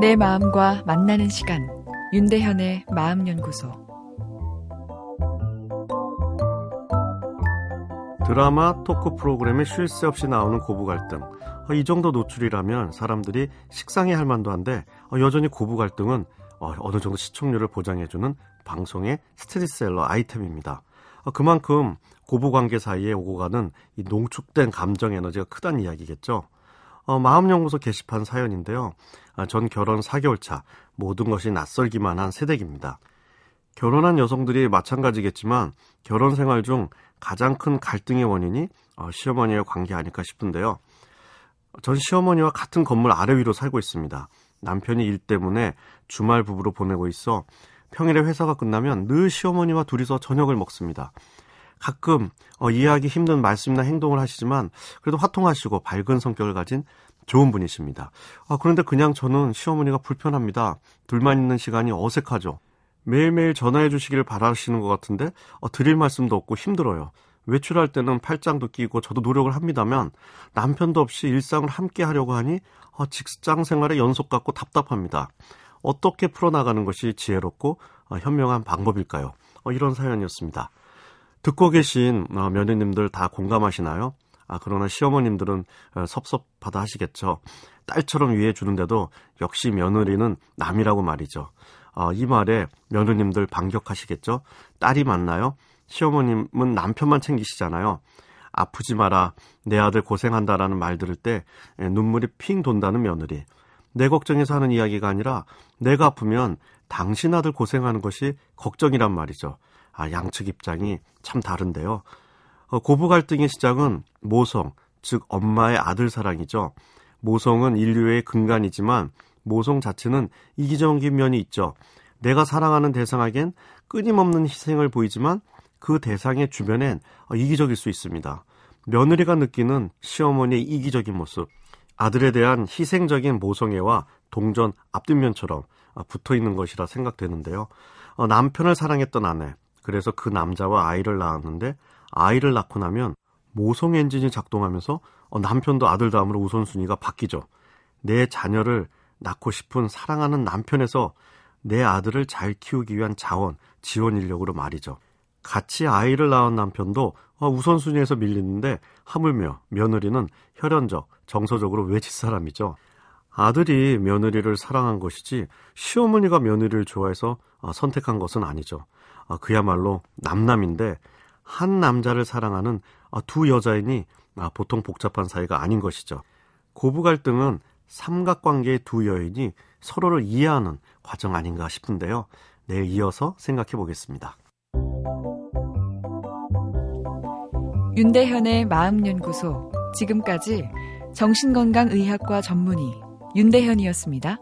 내 마음과 만나는 시간 윤대현의 마음연구소 드라마 토크 프로그램에 쉴 새 없이 나오는 고부 갈등 어, 이 정도 노출이라면 사람들이 식상해 할 만도 한데 어, 여전히 고부 갈등은 어, 어느 정도 시청률을 보장해주는 방송의 스테디셀러 아이템입니다. 그만큼 고부 관계 사이에 오고 가는 이 농축된 감정 에너지가 크다는 이야기겠죠. 어, 마음연구소 게시판 사연인데요. 아, 전 결혼 4개월 차, 모든 것이 낯설기만 한 새댁입니다. 결혼한 여성들이 마찬가지겠지만 결혼 생활 중 가장 큰 갈등의 원인이 어, 시어머니의 관계 아닐까 싶은데요. 전 시어머니와 같은 건물 아래 위로 살고 있습니다. 남편이 일 때문에 주말 부부로 보내고 있어 평일에 회사가 끝나면 늘 시어머니와 둘이서 저녁을 먹습니다. 가끔 어, 이해하기 힘든 말씀이나 행동을 하시지만 그래도 화통하시고 밝은 성격을 가진 좋은 분이십니다. 아, 그런데 그냥 저는 시어머니가 불편합니다. 둘만 있는 시간이 어색하죠. 매일매일 전화해 주시기를 바라시는 것 같은데 어, 드릴 말씀도 없고 힘들어요. 외출할 때는 팔짱도 끼고 저도 노력을 합니다만 남편도 없이 일상을 함께 하려고 하니 어, 직장 생활의 연속 같고 답답합니다. 어떻게 풀어나가는 것이 지혜롭고 어, 현명한 방법일까요? 어, 이런 사연이었습니다. 듣고 계신 어, 며느님들 다 공감하시나요? 아, 그러나 시어머님들은 어, 섭섭하다 하시겠죠. 딸처럼 위해 주는데도 역시 며느리는 남이라고 말이죠. 어, 이 말에 며느님들 반격하시겠죠? 딸이 맞나요? 시어머님은 남편만 챙기시잖아요. 아프지 마라, 내 아들 고생한다라는 말 들을 때 눈물이 핑 돈다는 며느리. 내 걱정해서 하는 이야기가 아니라 내가 아프면 당신 아들 고생하는 것이 걱정이란 말이죠. 아, 양측 입장이 참 다른데요. 어, 고부 갈등의 시작은 모성, 즉 엄마의 아들 사랑이죠. 모성은 인류의 근간이지만 모성 자체는 이기적인 면이 있죠. 내가 사랑하는 대상에겐 끊임없는 희생을 보이지만 그 대상의 주변엔 어, 이기적일 수 있습니다. 며느리가 느끼는 시어머니의 이기적인 모습, 아들에 대한 희생적인 모성애와 동전 앞뒷면처럼 어, 붙어 있는 것이라 생각되는데요. 남편을 사랑했던 아내, 그래서 그 남자와 아이를 낳았는데 아이를 낳고 나면 모성 엔진이 작동하면서 어, 남편도 아들 다음으로 우선순위가 바뀌죠. 내 자녀를 낳고 싶은 사랑하는 남편에서 내 아들을 잘 키우기 위한 자원, 지원 인력으로 말이죠. 같이 아이를 낳은 남편도 어, 우선순위에서 밀리는데 하물며 며느리는 혈연적, 정서적으로 외집 사람이죠. 아들이 며느리를 사랑한 것이지 시어머니가 며느리를 좋아해서 어, 선택한 것은 아니죠. 아, 그야말로 남남인데 한 남자를 사랑하는 아, 두 여자이니 아, 보통 복잡한 사이가 아닌 것이죠. 고부 갈등은 삼각관계의 두 여인이 서로를 이해하는 과정 아닌가 싶은데요. 내일 이어서 생각해 보겠습니다. 윤대현의 마음연구소 지금까지 정신건강의학과 전문의 윤대현이었습니다.